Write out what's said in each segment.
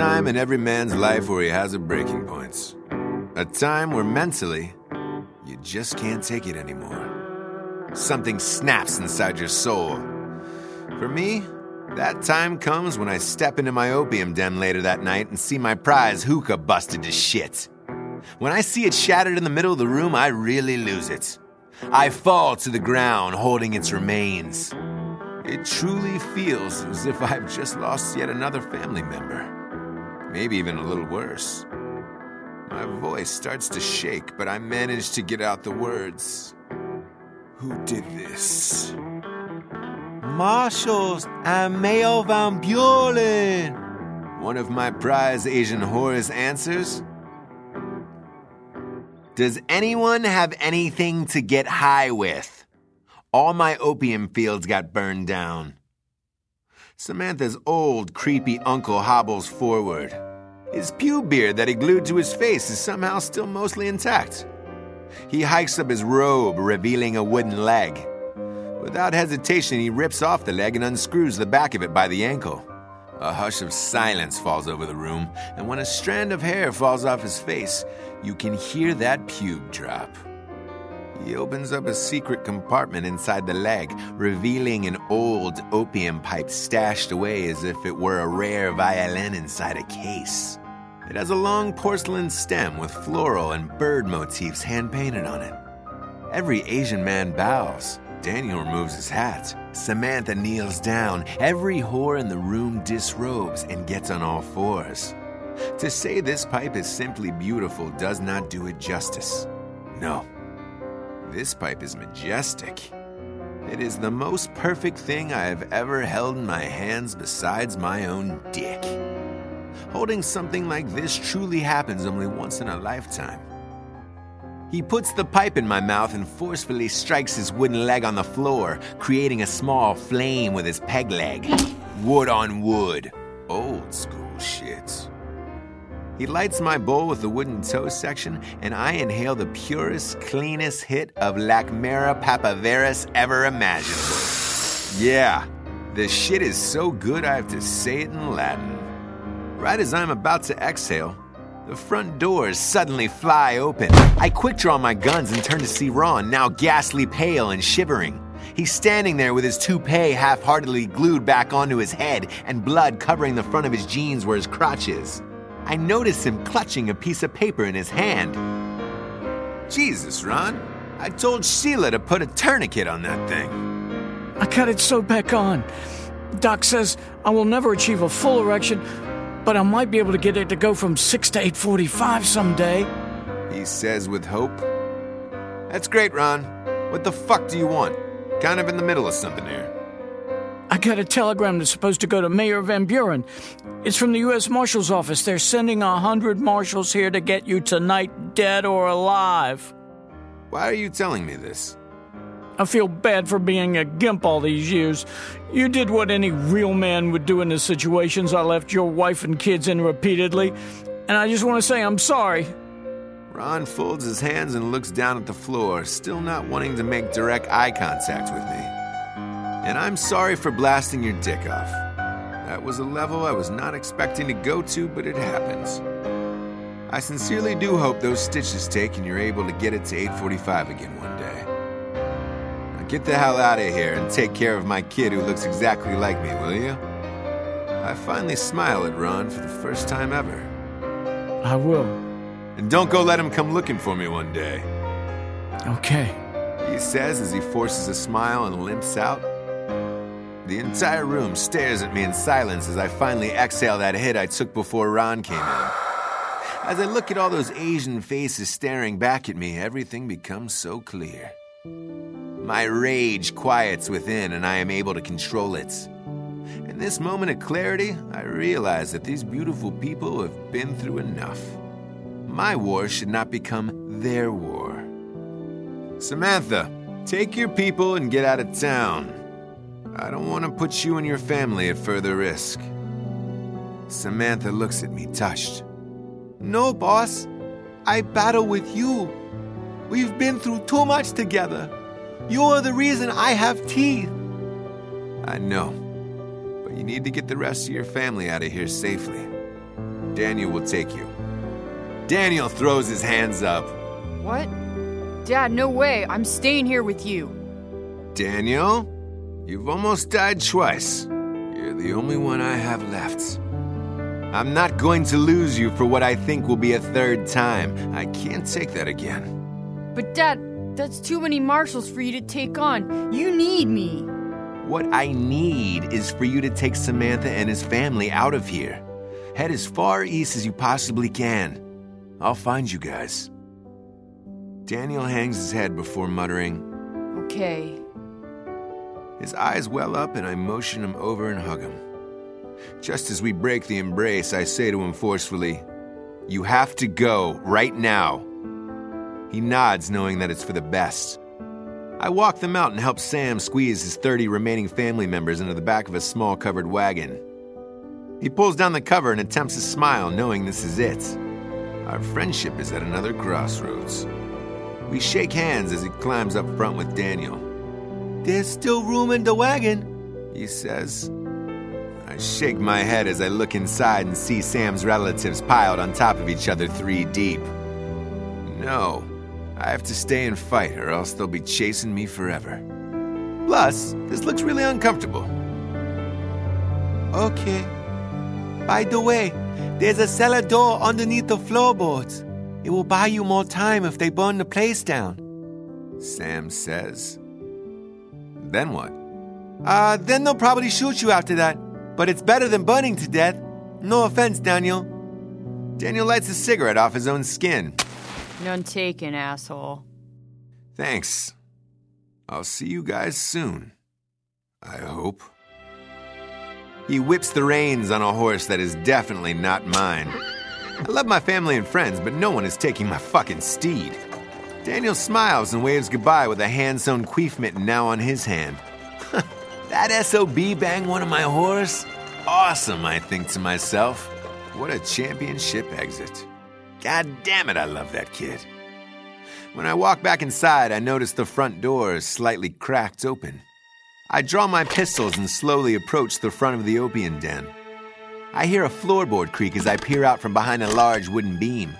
time in every man's life where he has a breaking point. A time where mentally, you just can't take it anymore. Something snaps inside your soul. For me, that time comes when I step into my opium den later that night and see my prize hookah busted to shit. When I see it shattered in the middle of the room, I really lose it. I fall to the ground holding its remains. It truly feels as if I've just lost yet another family member. Maybe even a little worse. My voice starts to shake, but I manage to get out the words. Who did this? Marshals and Mayo Van Buren. One of my prize Asian horrors answers. Does anyone have anything to get high with? All my opium fields got burned down. Samantha's old, creepy uncle hobbles forward. His pew beard that he glued to his face is somehow still mostly intact. He hikes up his robe, revealing a wooden leg. Without hesitation, he rips off the leg and unscrews the back of it by the ankle. A hush of silence falls over the room, and when a strand of hair falls off his face, you can hear that pube drop. He opens up a secret compartment inside the leg, revealing an old opium pipe stashed away as if it were a rare violin inside a case. It has a long porcelain stem with floral and bird motifs hand painted on it. Every Asian man bows. Daniel removes his hat. Samantha kneels down. Every whore in the room disrobes and gets on all fours. To say this pipe is simply beautiful does not do it justice. No. This pipe is majestic. It is the most perfect thing I have ever held in my hands besides my own dick. Holding something like this truly happens only once in a lifetime. He puts the pipe in my mouth and forcefully strikes his wooden leg on the floor, creating a small flame with his peg leg. Wood on wood. Old school shit. He lights my bowl with the wooden toe section, and I inhale the purest, cleanest hit of Lacrima papaveris ever imaginable. Yeah, the shit is so good I have to say it in Latin. Right as I'm about to exhale, the front doors suddenly fly open. I quick draw my guns and turn to see Ron, now ghastly pale and shivering. He's standing there with his toupee half heartedly glued back onto his head and blood covering the front of his jeans where his crotch is. I notice him clutching a piece of paper in his hand. Jesus, Ron. I told Sheila to put a tourniquet on that thing. I cut it sewed back on. Doc says I will never achieve a full erection, but I might be able to get it to go from 6 to 8:45 someday. He says with hope. That's great, Ron. What the fuck do you want? Kind of in the middle of something here. I got a telegram that's supposed to go to Mayor Van Buren. It's from the U.S. Marshal's office. They're sending a hundred marshals here to get you tonight, dead or alive. Why are you telling me this? I feel bad for being a gimp all these years. You did what any real man would do in the situations I left your wife and kids in repeatedly, and I just want to say I'm sorry. Ron folds his hands and looks down at the floor, still not wanting to make direct eye contact with me. And I'm sorry for blasting your dick off. That was a level I was not expecting to go to, but it happens. I sincerely do hope those stitches take and you're able to get it to 845 again one day. Now get the hell out of here and take care of my kid who looks exactly like me, will you? I finally smile at Ron for the first time ever. I will. And don't go let him come looking for me one day. Okay. He says as he forces a smile and limps out. The entire room stares at me in silence as I finally exhale that hit I took before Ron came in. As I look at all those Asian faces staring back at me, everything becomes so clear. My rage quiets within and I am able to control it. In this moment of clarity, I realize that these beautiful people have been through enough. My war should not become their war. Samantha, take your people and get out of town. I don't want to put you and your family at further risk. Samantha looks at me, touched. No, boss. I battle with you. We've been through too much together. You're the reason I have teeth. I know. But you need to get the rest of your family out of here safely. Daniel will take you. Daniel throws his hands up. What? Dad, no way. I'm staying here with you. Daniel, you've almost died twice. You're the only one I have left. I'm not going to lose you for what I think will be a third time. I can't take that again. But, Dad, that's too many marshals for you to take on. You need me. What I need is for you to take Samantha and his family out of here. Head as far east as you possibly can. I'll find you guys. Daniel hangs his head before muttering, Okay. His eyes well up, and I motion him over and hug him. Just as we break the embrace, I say to him forcefully, You have to go right now. He nods, knowing that it's for the best. I walk them out and help Sam squeeze his 30 remaining family members into the back of a small covered wagon. He pulls down the cover and attempts a smile, knowing this is it. Our friendship is at another crossroads. We shake hands as he climbs up front with Daniel. There's still room in the wagon, he says. I shake my head as I look inside and see Sam's relatives piled on top of each other three deep. No, I have to stay and fight, or else they'll be chasing me forever. Plus, this looks really uncomfortable. Okay. By the way, there's a cellar door underneath the floorboards. It will buy you more time if they burn the place down. Sam says. Then what? Uh, then they'll probably shoot you after that. But it's better than burning to death. No offense, Daniel. Daniel lights a cigarette off his own skin. None taken, asshole. Thanks. I'll see you guys soon. I hope. He whips the reins on a horse that is definitely not mine. I love my family and friends, but no one is taking my fucking steed. Daniel smiles and waves goodbye with a hand sewn queef mitten now on his hand. that SOB banged one of my horse? Awesome, I think to myself. What a championship exit. God damn it, I love that kid. When I walk back inside, I notice the front door is slightly cracked open. I draw my pistols and slowly approach the front of the opium den. I hear a floorboard creak as I peer out from behind a large wooden beam.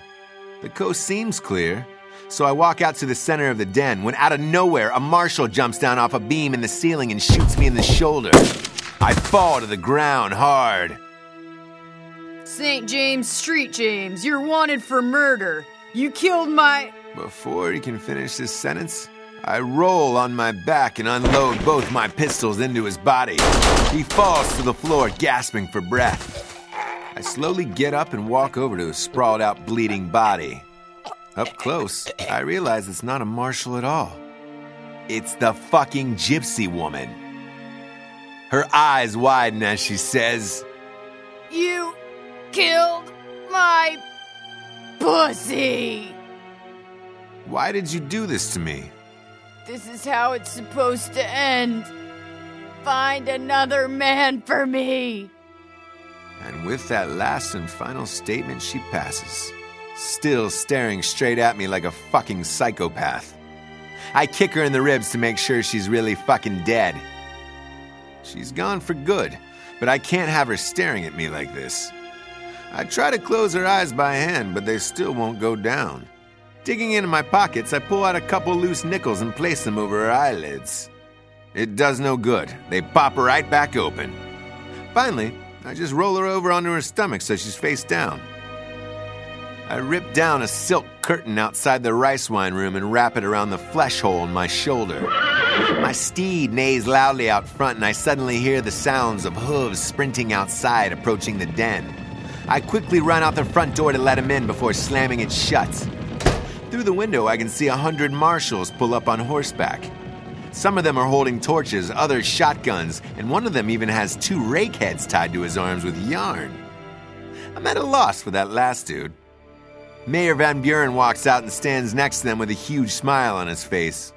The coast seems clear, so I walk out to the center of the den when out of nowhere a marshal jumps down off a beam in the ceiling and shoots me in the shoulder. I fall to the ground hard. St. James Street James, you're wanted for murder. You killed my. Before he can finish his sentence, I roll on my back and unload both my pistols into his body. He falls to the floor, gasping for breath. I slowly get up and walk over to his sprawled out, bleeding body. Up close, I realize it's not a marshal at all. It's the fucking gypsy woman. Her eyes widen as she says, You killed my pussy. Why did you do this to me? This is how it's supposed to end. Find another man for me. And with that last and final statement, she passes, still staring straight at me like a fucking psychopath. I kick her in the ribs to make sure she's really fucking dead. She's gone for good, but I can't have her staring at me like this. I try to close her eyes by hand, but they still won't go down. Digging into my pockets, I pull out a couple loose nickels and place them over her eyelids. It does no good. They pop right back open. Finally, I just roll her over onto her stomach so she's face down. I rip down a silk curtain outside the rice wine room and wrap it around the flesh hole in my shoulder. My steed neighs loudly out front, and I suddenly hear the sounds of hooves sprinting outside, approaching the den. I quickly run out the front door to let him in before slamming it shut. Through the window, I can see a hundred marshals pull up on horseback. Some of them are holding torches, others shotguns, and one of them even has two rake heads tied to his arms with yarn. I'm at a loss for that last dude. Mayor Van Buren walks out and stands next to them with a huge smile on his face.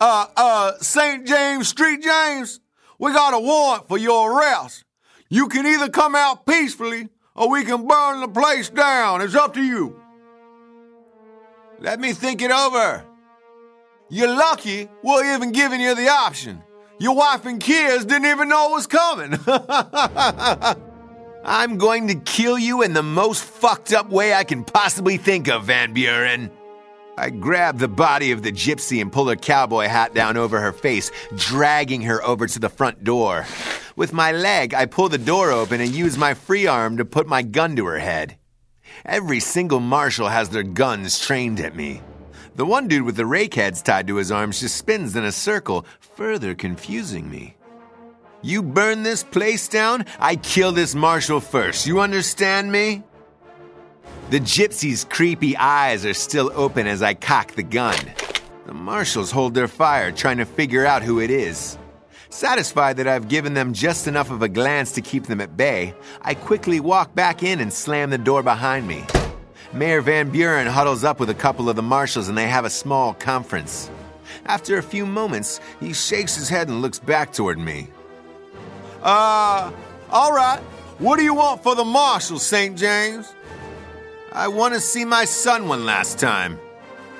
Uh, uh, St. James Street James, we got a warrant for your arrest. You can either come out peacefully or we can burn the place down. It's up to you. Let me think it over. You're lucky we're even giving you the option. Your wife and kids didn't even know it was coming. I'm going to kill you in the most fucked up way I can possibly think of, Van Buren. I grab the body of the gypsy and pull her cowboy hat down over her face, dragging her over to the front door. With my leg, I pull the door open and use my free arm to put my gun to her head. Every single marshal has their guns trained at me. The one dude with the rake heads tied to his arms just spins in a circle, further confusing me. You burn this place down, I kill this marshal first. You understand me? The gypsy's creepy eyes are still open as I cock the gun. The marshals hold their fire, trying to figure out who it is. Satisfied that I've given them just enough of a glance to keep them at bay, I quickly walk back in and slam the door behind me. Mayor Van Buren huddles up with a couple of the marshals and they have a small conference. After a few moments, he shakes his head and looks back toward me. Uh, all right. What do you want for the marshal, St. James? I want to see my son one last time.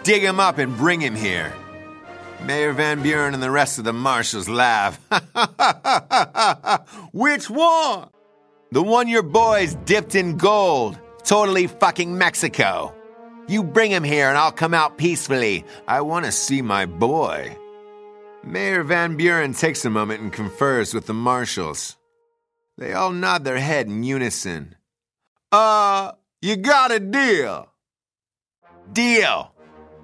Dig him up and bring him here. Mayor Van Buren and the rest of the marshals laugh. Which one? The one your boys dipped in gold. Totally fucking Mexico. You bring him here and I'll come out peacefully. I want to see my boy. Mayor Van Buren takes a moment and confers with the marshals. They all nod their head in unison. Uh, you got a deal. Deal,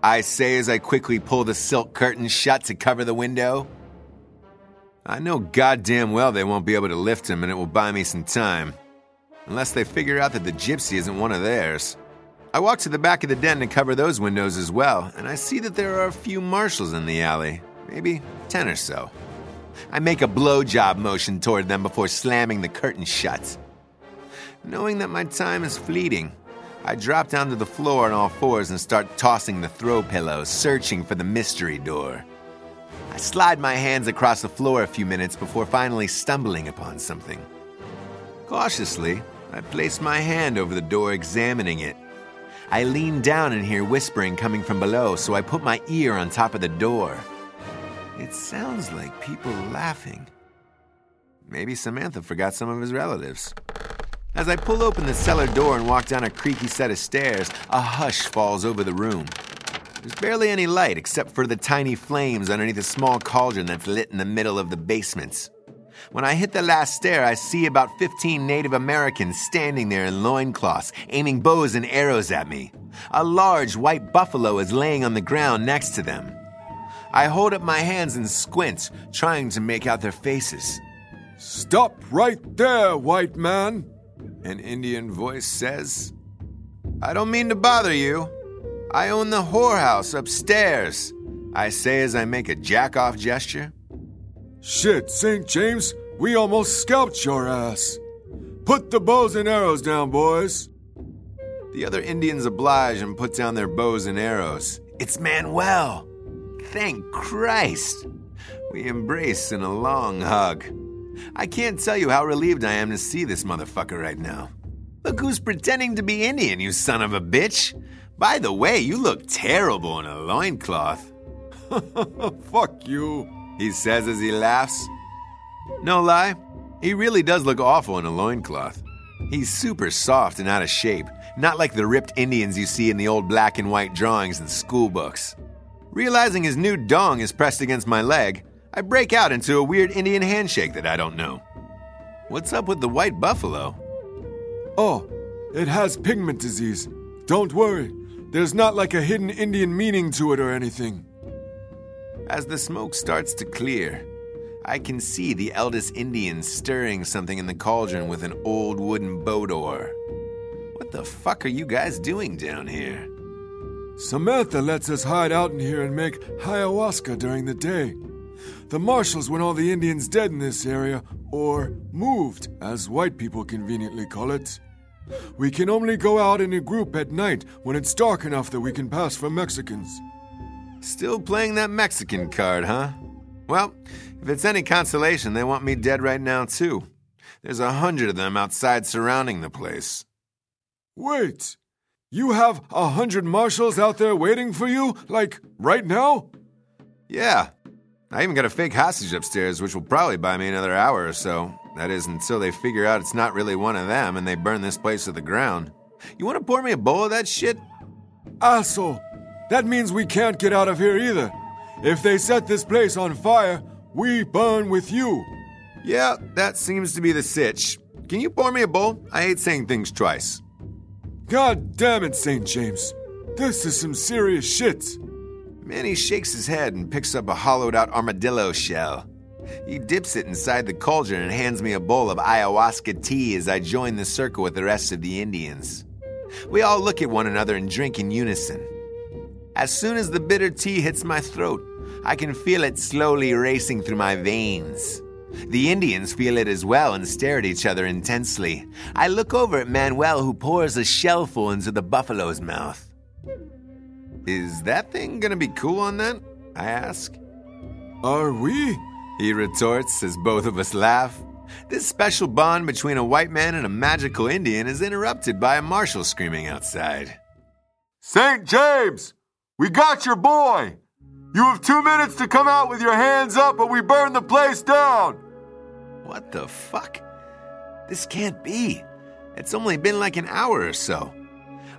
I say as I quickly pull the silk curtain shut to cover the window. I know goddamn well they won't be able to lift him and it will buy me some time. Unless they figure out that the gypsy isn't one of theirs. I walk to the back of the den to cover those windows as well, and I see that there are a few marshals in the alley maybe 10 or so. I make a blowjob motion toward them before slamming the curtain shut. Knowing that my time is fleeting, I drop down to the floor on all fours and start tossing the throw pillows, searching for the mystery door. I slide my hands across the floor a few minutes before finally stumbling upon something. Cautiously, I place my hand over the door, examining it. I lean down and hear whispering coming from below, so I put my ear on top of the door. It sounds like people laughing. Maybe Samantha forgot some of his relatives. As I pull open the cellar door and walk down a creaky set of stairs, a hush falls over the room. There's barely any light except for the tiny flames underneath a small cauldron that's lit in the middle of the basements. When I hit the last stair, I see about 15 Native Americans standing there in loincloths, aiming bows and arrows at me. A large white buffalo is laying on the ground next to them. I hold up my hands and squint, trying to make out their faces. Stop right there, white man, an Indian voice says. I don't mean to bother you. I own the whorehouse upstairs, I say as I make a jack off gesture. Shit, St. James, we almost scalped your ass. Put the bows and arrows down, boys. The other Indians oblige and put down their bows and arrows. It's Manuel. Thank Christ! We embrace in a long hug. I can't tell you how relieved I am to see this motherfucker right now. Look who's pretending to be Indian, you son of a bitch! By the way, you look terrible in a loincloth. Fuck you, he says as he laughs. No lie, he really does look awful in a loincloth. He's super soft and out of shape, not like the ripped Indians you see in the old black and white drawings in school books. Realizing his new dong is pressed against my leg, I break out into a weird Indian handshake that I don't know. What's up with the white buffalo? Oh, it has pigment disease. Don't worry, there's not like a hidden Indian meaning to it or anything. As the smoke starts to clear, I can see the eldest Indian stirring something in the cauldron with an old wooden boat oar. What the fuck are you guys doing down here? Samantha lets us hide out in here and make ayahuasca during the day. The marshals want all the Indians dead in this area, or moved, as white people conveniently call it. We can only go out in a group at night when it's dark enough that we can pass for Mexicans. Still playing that Mexican card, huh? Well, if it's any consolation, they want me dead right now, too. There's a hundred of them outside surrounding the place. Wait, you have a hundred marshals out there waiting for you, like right now? Yeah. I even got a fake hostage upstairs, which will probably buy me another hour or so. That is, until they figure out it's not really one of them and they burn this place to the ground. You want to pour me a bowl of that shit? Asshole! That means we can't get out of here either. If they set this place on fire, we burn with you. Yeah, that seems to be the sitch. Can you pour me a bowl? I hate saying things twice. God damn it, St. James. This is some serious shit. Manny shakes his head and picks up a hollowed out armadillo shell. He dips it inside the cauldron and hands me a bowl of ayahuasca tea as I join the circle with the rest of the Indians. We all look at one another and drink in unison. As soon as the bitter tea hits my throat, I can feel it slowly racing through my veins. The Indians feel it as well and stare at each other intensely. I look over at Manuel, who pours a shellful into the buffalo's mouth. Is that thing gonna be cool on that? I ask. Are we? He retorts as both of us laugh. This special bond between a white man and a magical Indian is interrupted by a marshal screaming outside. St. James, we got your boy. You have two minutes to come out with your hands up, or we burn the place down. What the fuck? This can't be. It's only been like an hour or so.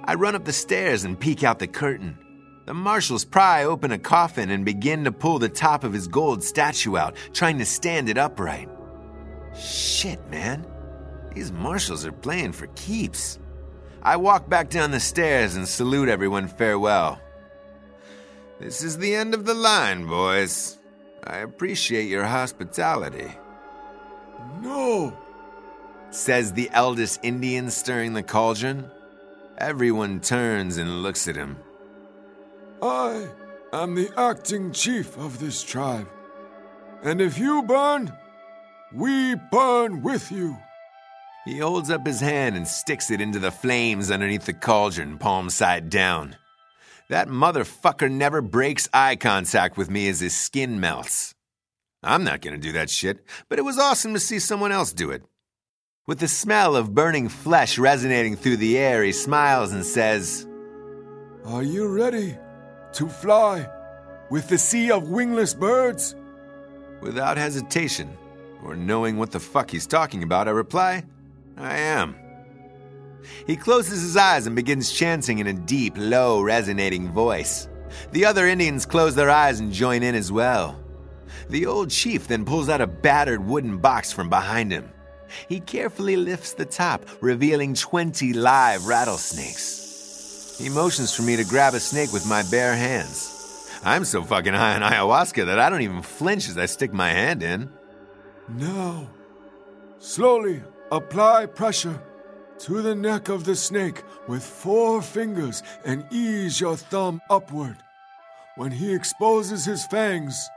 I run up the stairs and peek out the curtain. The marshals pry open a coffin and begin to pull the top of his gold statue out, trying to stand it upright. Shit, man. These marshals are playing for keeps. I walk back down the stairs and salute everyone farewell. This is the end of the line, boys. I appreciate your hospitality, No. says the eldest Indian stirring the cauldron. Everyone turns and looks at him. I am the acting chief of this tribe. And if you burn, we burn with you. He holds up his hand and sticks it into the flames underneath the cauldron, palm side down. That motherfucker never breaks eye contact with me as his skin melts. I'm not gonna do that shit, but it was awesome to see someone else do it. With the smell of burning flesh resonating through the air, he smiles and says, Are you ready to fly with the sea of wingless birds? Without hesitation, or knowing what the fuck he's talking about, I reply, I am. He closes his eyes and begins chanting in a deep, low, resonating voice. The other Indians close their eyes and join in as well. The old chief then pulls out a battered wooden box from behind him. He carefully lifts the top, revealing 20 live rattlesnakes. He motions for me to grab a snake with my bare hands. I'm so fucking high on ayahuasca that I don't even flinch as I stick my hand in. Now, slowly apply pressure to the neck of the snake with four fingers and ease your thumb upward. When he exposes his fangs,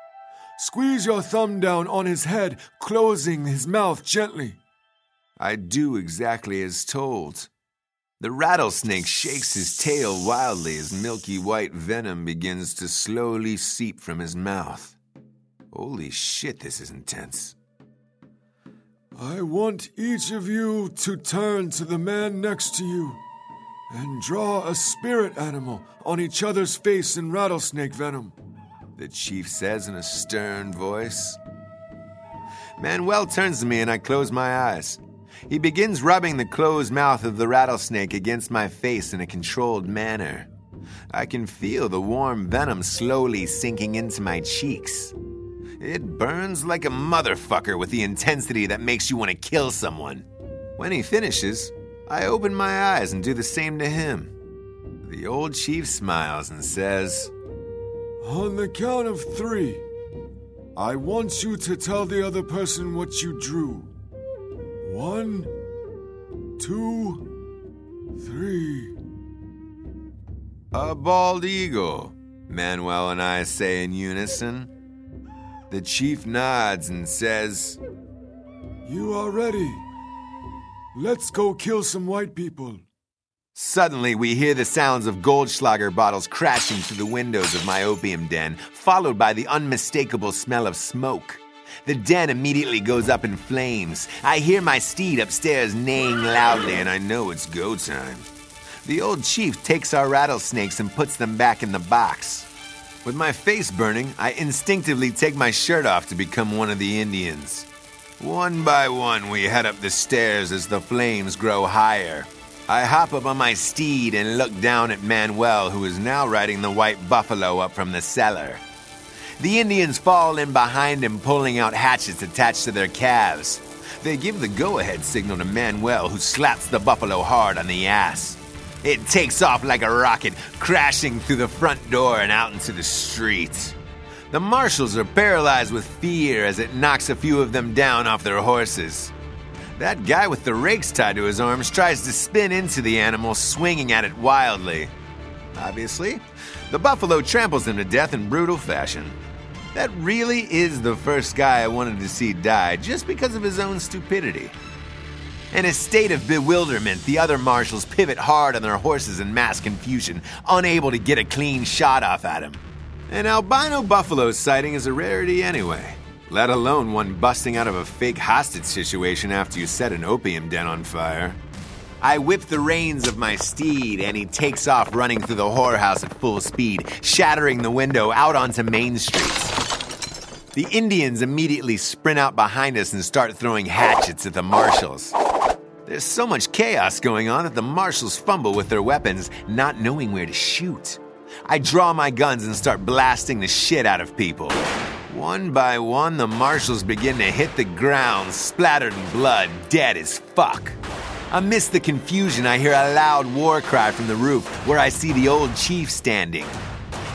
squeeze your thumb down on his head, closing his mouth gently. I do exactly as told. The rattlesnake shakes his tail wildly as milky white venom begins to slowly seep from his mouth. Holy shit, this is intense. I want each of you to turn to the man next to you and draw a spirit animal on each other's face in rattlesnake venom. The chief says in a stern voice. Manuel turns to me and I close my eyes. He begins rubbing the closed mouth of the rattlesnake against my face in a controlled manner. I can feel the warm venom slowly sinking into my cheeks. It burns like a motherfucker with the intensity that makes you want to kill someone. When he finishes, I open my eyes and do the same to him. The old chief smiles and says, On the count of three, I want you to tell the other person what you drew. One, two, three. A bald eagle, Manuel and I say in unison. The chief nods and says, You are ready. Let's go kill some white people. Suddenly, we hear the sounds of Goldschlager bottles crashing through the windows of my opium den, followed by the unmistakable smell of smoke. The den immediately goes up in flames. I hear my steed upstairs neighing loudly, and I know it's go time. The old chief takes our rattlesnakes and puts them back in the box. With my face burning, I instinctively take my shirt off to become one of the Indians. One by one, we head up the stairs as the flames grow higher. I hop up on my steed and look down at Manuel, who is now riding the white buffalo up from the cellar. The Indians fall in behind him, pulling out hatchets attached to their calves. They give the go ahead signal to Manuel, who slaps the buffalo hard on the ass. It takes off like a rocket, crashing through the front door and out into the street. The marshals are paralyzed with fear as it knocks a few of them down off their horses. That guy with the rakes tied to his arms tries to spin into the animal, swinging at it wildly. Obviously, the buffalo tramples him to death in brutal fashion. That really is the first guy I wanted to see die just because of his own stupidity. In a state of bewilderment, the other marshals pivot hard on their horses in mass confusion, unable to get a clean shot off at him. An albino buffalo sighting is a rarity anyway, let alone one busting out of a fake hostage situation after you set an opium den on fire. I whip the reins of my steed, and he takes off running through the whorehouse at full speed, shattering the window out onto Main Street. The Indians immediately sprint out behind us and start throwing hatchets at the marshals. There's so much chaos going on that the marshals fumble with their weapons, not knowing where to shoot. I draw my guns and start blasting the shit out of people. One by one, the marshals begin to hit the ground, splattered in blood, dead as fuck. Amidst the confusion, I hear a loud war cry from the roof where I see the old chief standing.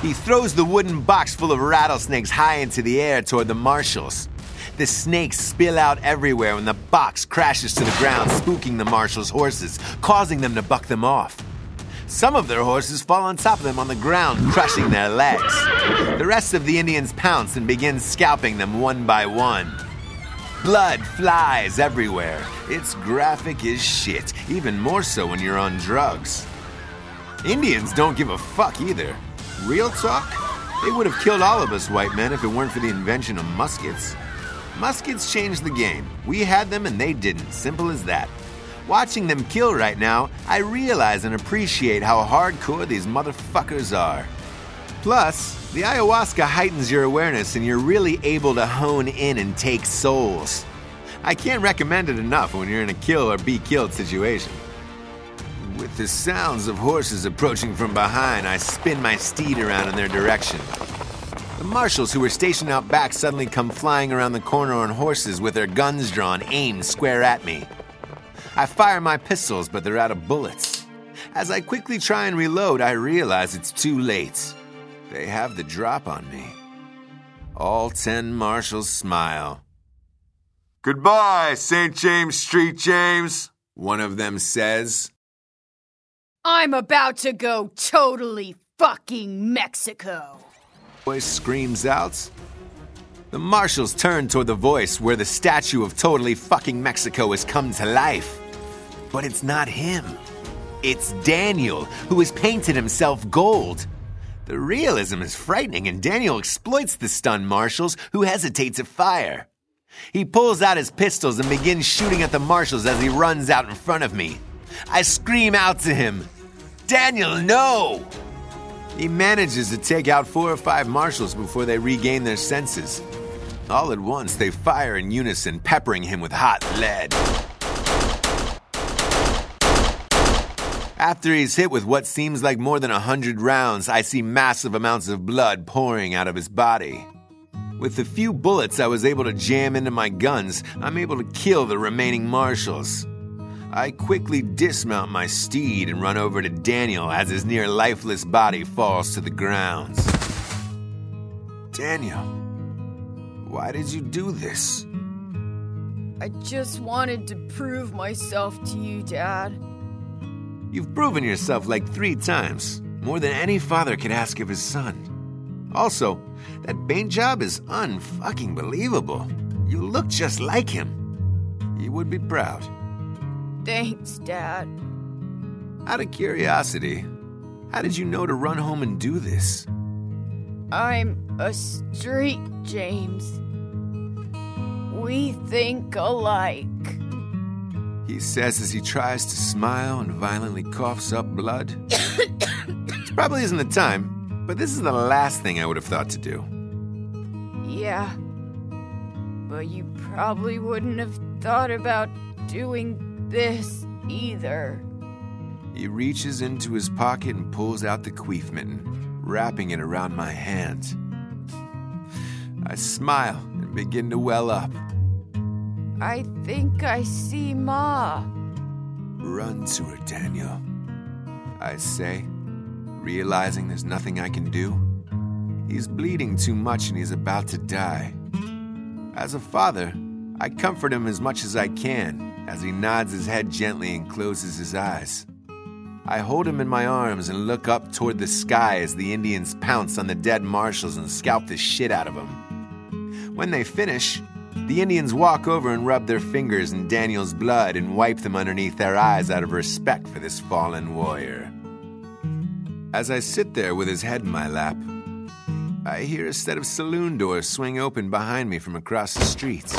He throws the wooden box full of rattlesnakes high into the air toward the marshals. The snakes spill out everywhere when the box crashes to the ground, spooking the marshals' horses, causing them to buck them off. Some of their horses fall on top of them on the ground, crushing their legs. The rest of the Indians pounce and begin scalping them one by one. Blood flies everywhere. It's graphic as shit, even more so when you're on drugs. Indians don't give a fuck either. Real talk? They would have killed all of us white men if it weren't for the invention of muskets. Muskets changed the game. We had them and they didn't. Simple as that. Watching them kill right now, I realize and appreciate how hardcore these motherfuckers are. Plus, the ayahuasca heightens your awareness and you're really able to hone in and take souls. I can't recommend it enough when you're in a kill or be killed situation. With the sounds of horses approaching from behind, I spin my steed around in their direction. The marshals who were stationed out back suddenly come flying around the corner on horses with their guns drawn, aimed square at me. I fire my pistols, but they're out of bullets. As I quickly try and reload, I realize it's too late. They have the drop on me. All ten marshals smile. Goodbye, St. James Street James. One of them says, I'm about to go totally fucking Mexico. Voice screams out. The marshals turn toward the voice where the statue of totally fucking Mexico has come to life. But it's not him. It's Daniel, who has painted himself gold. The realism is frightening, and Daniel exploits the stunned marshals who hesitate to fire. He pulls out his pistols and begins shooting at the marshals as he runs out in front of me. I scream out to him, Daniel, no! He manages to take out four or five marshals before they regain their senses. All at once, they fire in unison, peppering him with hot lead. After he's hit with what seems like more than a hundred rounds, I see massive amounts of blood pouring out of his body. With the few bullets I was able to jam into my guns, I'm able to kill the remaining marshals. I quickly dismount my steed and run over to Daniel as his near lifeless body falls to the ground. Daniel, why did you do this? I just wanted to prove myself to you, Dad. You've proven yourself like three times, more than any father could ask of his son. Also, that paint job is unfucking believable. You look just like him. You would be proud. Thanks, Dad. Out of curiosity, how did you know to run home and do this? I'm a street James. We think alike. He says as he tries to smile and violently coughs up blood. it probably isn't the time, but this is the last thing I would have thought to do. Yeah. But you probably wouldn't have thought about doing this either. He reaches into his pocket and pulls out the queef mitten, wrapping it around my hand. I smile and begin to well up. I think I see Ma. Run to her, Daniel. I say, realizing there's nothing I can do. He's bleeding too much and he's about to die. As a father, I comfort him as much as I can as he nods his head gently and closes his eyes. I hold him in my arms and look up toward the sky as the Indians pounce on the dead marshals and scalp the shit out of them. When they finish, the Indians walk over and rub their fingers in Daniel's blood and wipe them underneath their eyes out of respect for this fallen warrior. As I sit there with his head in my lap, I hear a set of saloon doors swing open behind me from across the street.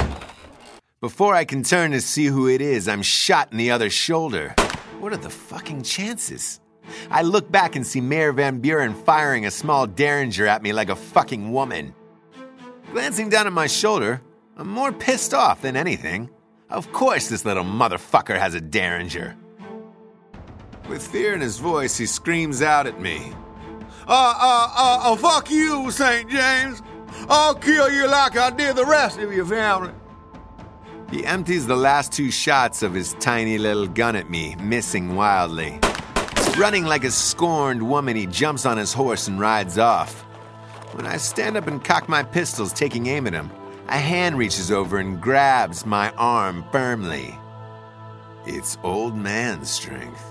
Before I can turn to see who it is, I'm shot in the other shoulder. What are the fucking chances? I look back and see Mayor Van Buren firing a small derringer at me like a fucking woman. Glancing down at my shoulder, I'm more pissed off than anything. Of course, this little motherfucker has a derringer. With fear in his voice, he screams out at me. Uh, uh, uh, uh, fuck you, St. James. I'll kill you like I did the rest of your family. He empties the last two shots of his tiny little gun at me, missing wildly. Running like a scorned woman, he jumps on his horse and rides off. When I stand up and cock my pistols, taking aim at him, a hand reaches over and grabs my arm firmly. It's old man strength.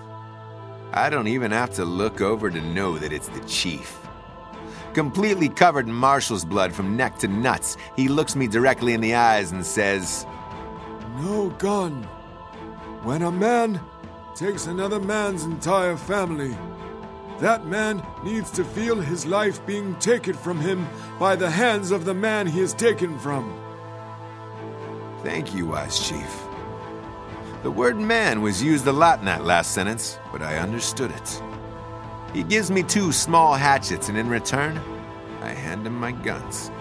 I don't even have to look over to know that it's the chief. Completely covered in Marshall's blood from neck to nuts, he looks me directly in the eyes and says, No gun. When a man takes another man's entire family, that man needs to feel his life being taken from him by the hands of the man he is taken from. Thank you, wise chief. The word man was used a lot in that last sentence, but I understood it. He gives me two small hatchets, and in return, I hand him my guns.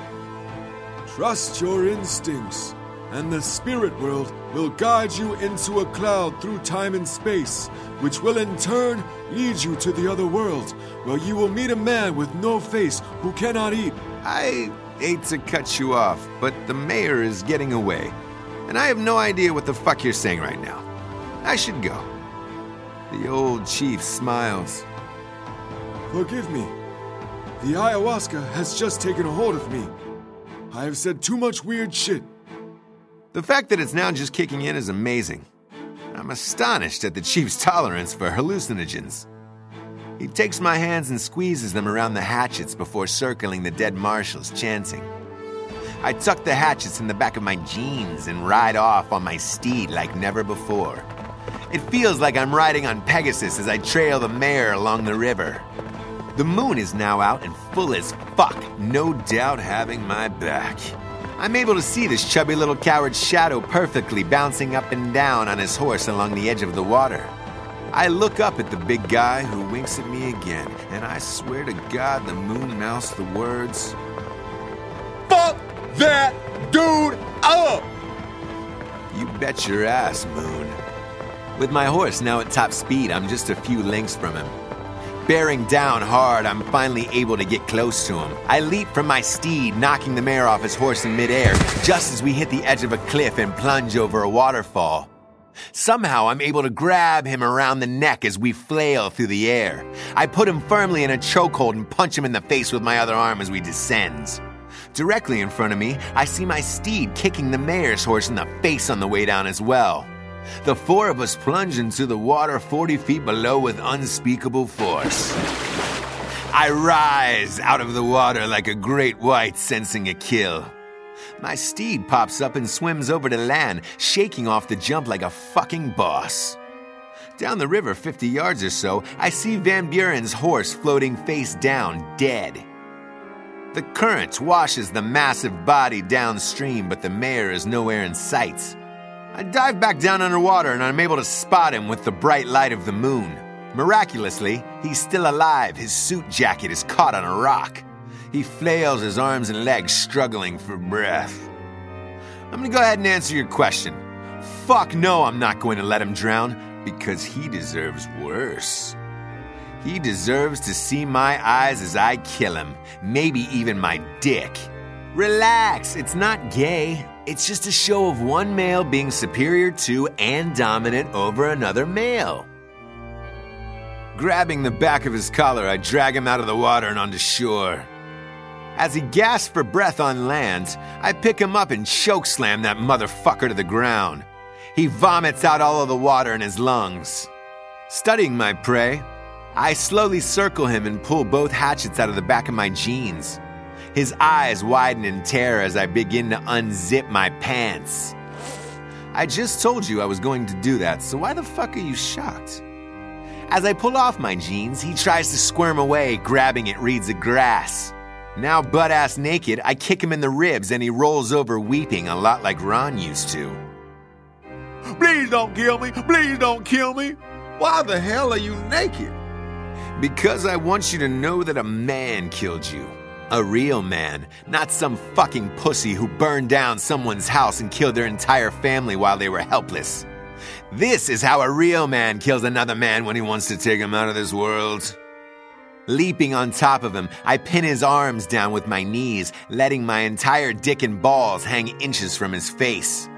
Trust your instincts, and the spirit world will guide you into a cloud through time and space, which will in turn lead you to the other world, where you will meet a man with no face who cannot eat. I hate to cut you off, but the mayor is getting away, and I have no idea what the fuck you're saying right now. I should go. The old chief smiles. Forgive me. The ayahuasca has just taken a hold of me. I have said too much weird shit. The fact that it's now just kicking in is amazing. I'm astonished at the chief's tolerance for hallucinogens. He takes my hands and squeezes them around the hatchets before circling the dead marshals, chanting. I tuck the hatchets in the back of my jeans and ride off on my steed like never before. It feels like I'm riding on Pegasus as I trail the mayor along the river. The moon is now out and full as fuck, no doubt having my back. I'm able to see this chubby little coward's shadow perfectly bouncing up and down on his horse along the edge of the water. I look up at the big guy who winks at me again, and I swear to God the moon mouths the words Fuck that dude up! You bet your ass, Moon. With my horse now at top speed, I'm just a few lengths from him. Bearing down hard, I'm finally able to get close to him. I leap from my steed, knocking the mayor off his horse in midair, just as we hit the edge of a cliff and plunge over a waterfall. Somehow, I'm able to grab him around the neck as we flail through the air. I put him firmly in a chokehold and punch him in the face with my other arm as we descend. Directly in front of me, I see my steed kicking the mayor's horse in the face on the way down as well. The four of us plunge into the water 40 feet below with unspeakable force. I rise out of the water like a great white sensing a kill. My steed pops up and swims over to land, shaking off the jump like a fucking boss. Down the river 50 yards or so, I see Van Buren's horse floating face down, dead. The current washes the massive body downstream, but the mayor is nowhere in sight. I dive back down underwater and I'm able to spot him with the bright light of the moon. Miraculously, he's still alive. His suit jacket is caught on a rock. He flails his arms and legs, struggling for breath. I'm gonna go ahead and answer your question. Fuck no, I'm not going to let him drown because he deserves worse. He deserves to see my eyes as I kill him, maybe even my dick. Relax, it's not gay. It's just a show of one male being superior to and dominant over another male. Grabbing the back of his collar, I drag him out of the water and onto shore. As he gasps for breath on land, I pick him up and choke slam that motherfucker to the ground. He vomits out all of the water in his lungs. Studying my prey, I slowly circle him and pull both hatchets out of the back of my jeans. His eyes widen in terror as I begin to unzip my pants. I just told you I was going to do that, so why the fuck are you shocked? As I pull off my jeans, he tries to squirm away, grabbing at reeds of grass. Now, butt ass naked, I kick him in the ribs and he rolls over weeping a lot like Ron used to. Please don't kill me. Please don't kill me. Why the hell are you naked? Because I want you to know that a man killed you. A real man, not some fucking pussy who burned down someone's house and killed their entire family while they were helpless. This is how a real man kills another man when he wants to take him out of this world. Leaping on top of him, I pin his arms down with my knees, letting my entire dick and balls hang inches from his face.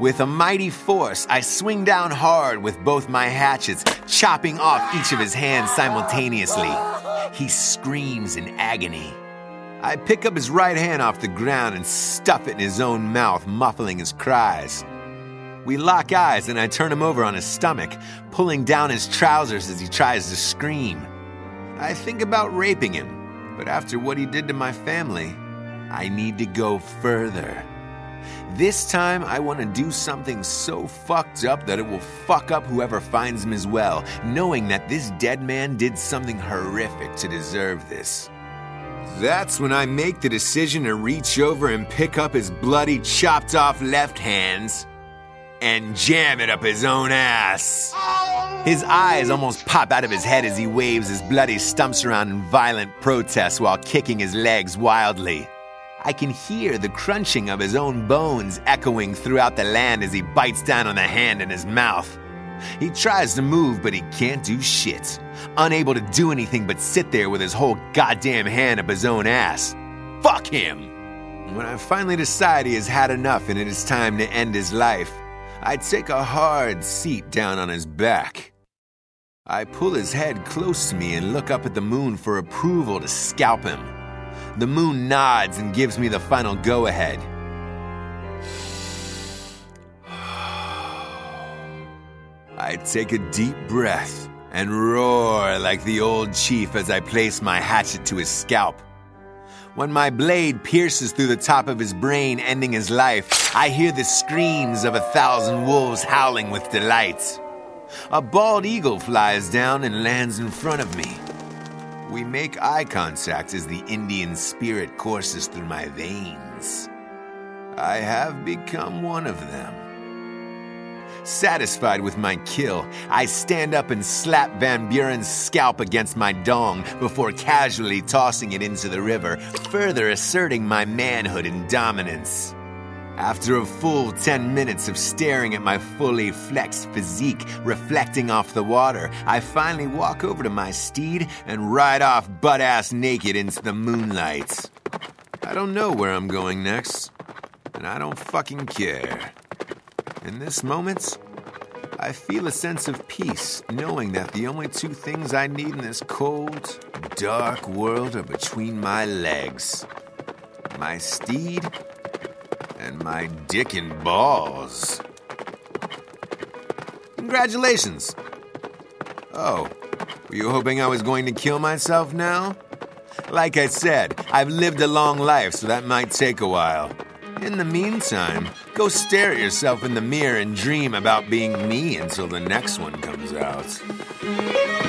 With a mighty force, I swing down hard with both my hatchets, chopping off each of his hands simultaneously. He screams in agony. I pick up his right hand off the ground and stuff it in his own mouth, muffling his cries. We lock eyes and I turn him over on his stomach, pulling down his trousers as he tries to scream. I think about raping him, but after what he did to my family, I need to go further. This time, I want to do something so fucked up that it will fuck up whoever finds him as well, knowing that this dead man did something horrific to deserve this. That's when I make the decision to reach over and pick up his bloody, chopped off left hands and jam it up his own ass. His eyes almost pop out of his head as he waves his bloody stumps around in violent protest while kicking his legs wildly. I can hear the crunching of his own bones echoing throughout the land as he bites down on the hand in his mouth. He tries to move, but he can't do shit. Unable to do anything but sit there with his whole goddamn hand up his own ass. Fuck him! When I finally decide he has had enough and it is time to end his life, I take a hard seat down on his back. I pull his head close to me and look up at the moon for approval to scalp him. The moon nods and gives me the final go ahead. I take a deep breath and roar like the old chief as I place my hatchet to his scalp. When my blade pierces through the top of his brain, ending his life, I hear the screams of a thousand wolves howling with delight. A bald eagle flies down and lands in front of me. We make eye contact as the Indian spirit courses through my veins. I have become one of them. Satisfied with my kill, I stand up and slap Van Buren's scalp against my dong before casually tossing it into the river, further asserting my manhood and dominance. After a full 10 minutes of staring at my fully flexed physique reflecting off the water, I finally walk over to my steed and ride off butt ass naked into the moonlight. I don't know where I'm going next, and I don't fucking care. In this moment, I feel a sense of peace, knowing that the only two things I need in this cold, dark world are between my legs my steed and my dick and balls. Congratulations! Oh, were you hoping I was going to kill myself now? Like I said, I've lived a long life, so that might take a while. In the meantime, go stare at yourself in the mirror and dream about being me until the next one comes out.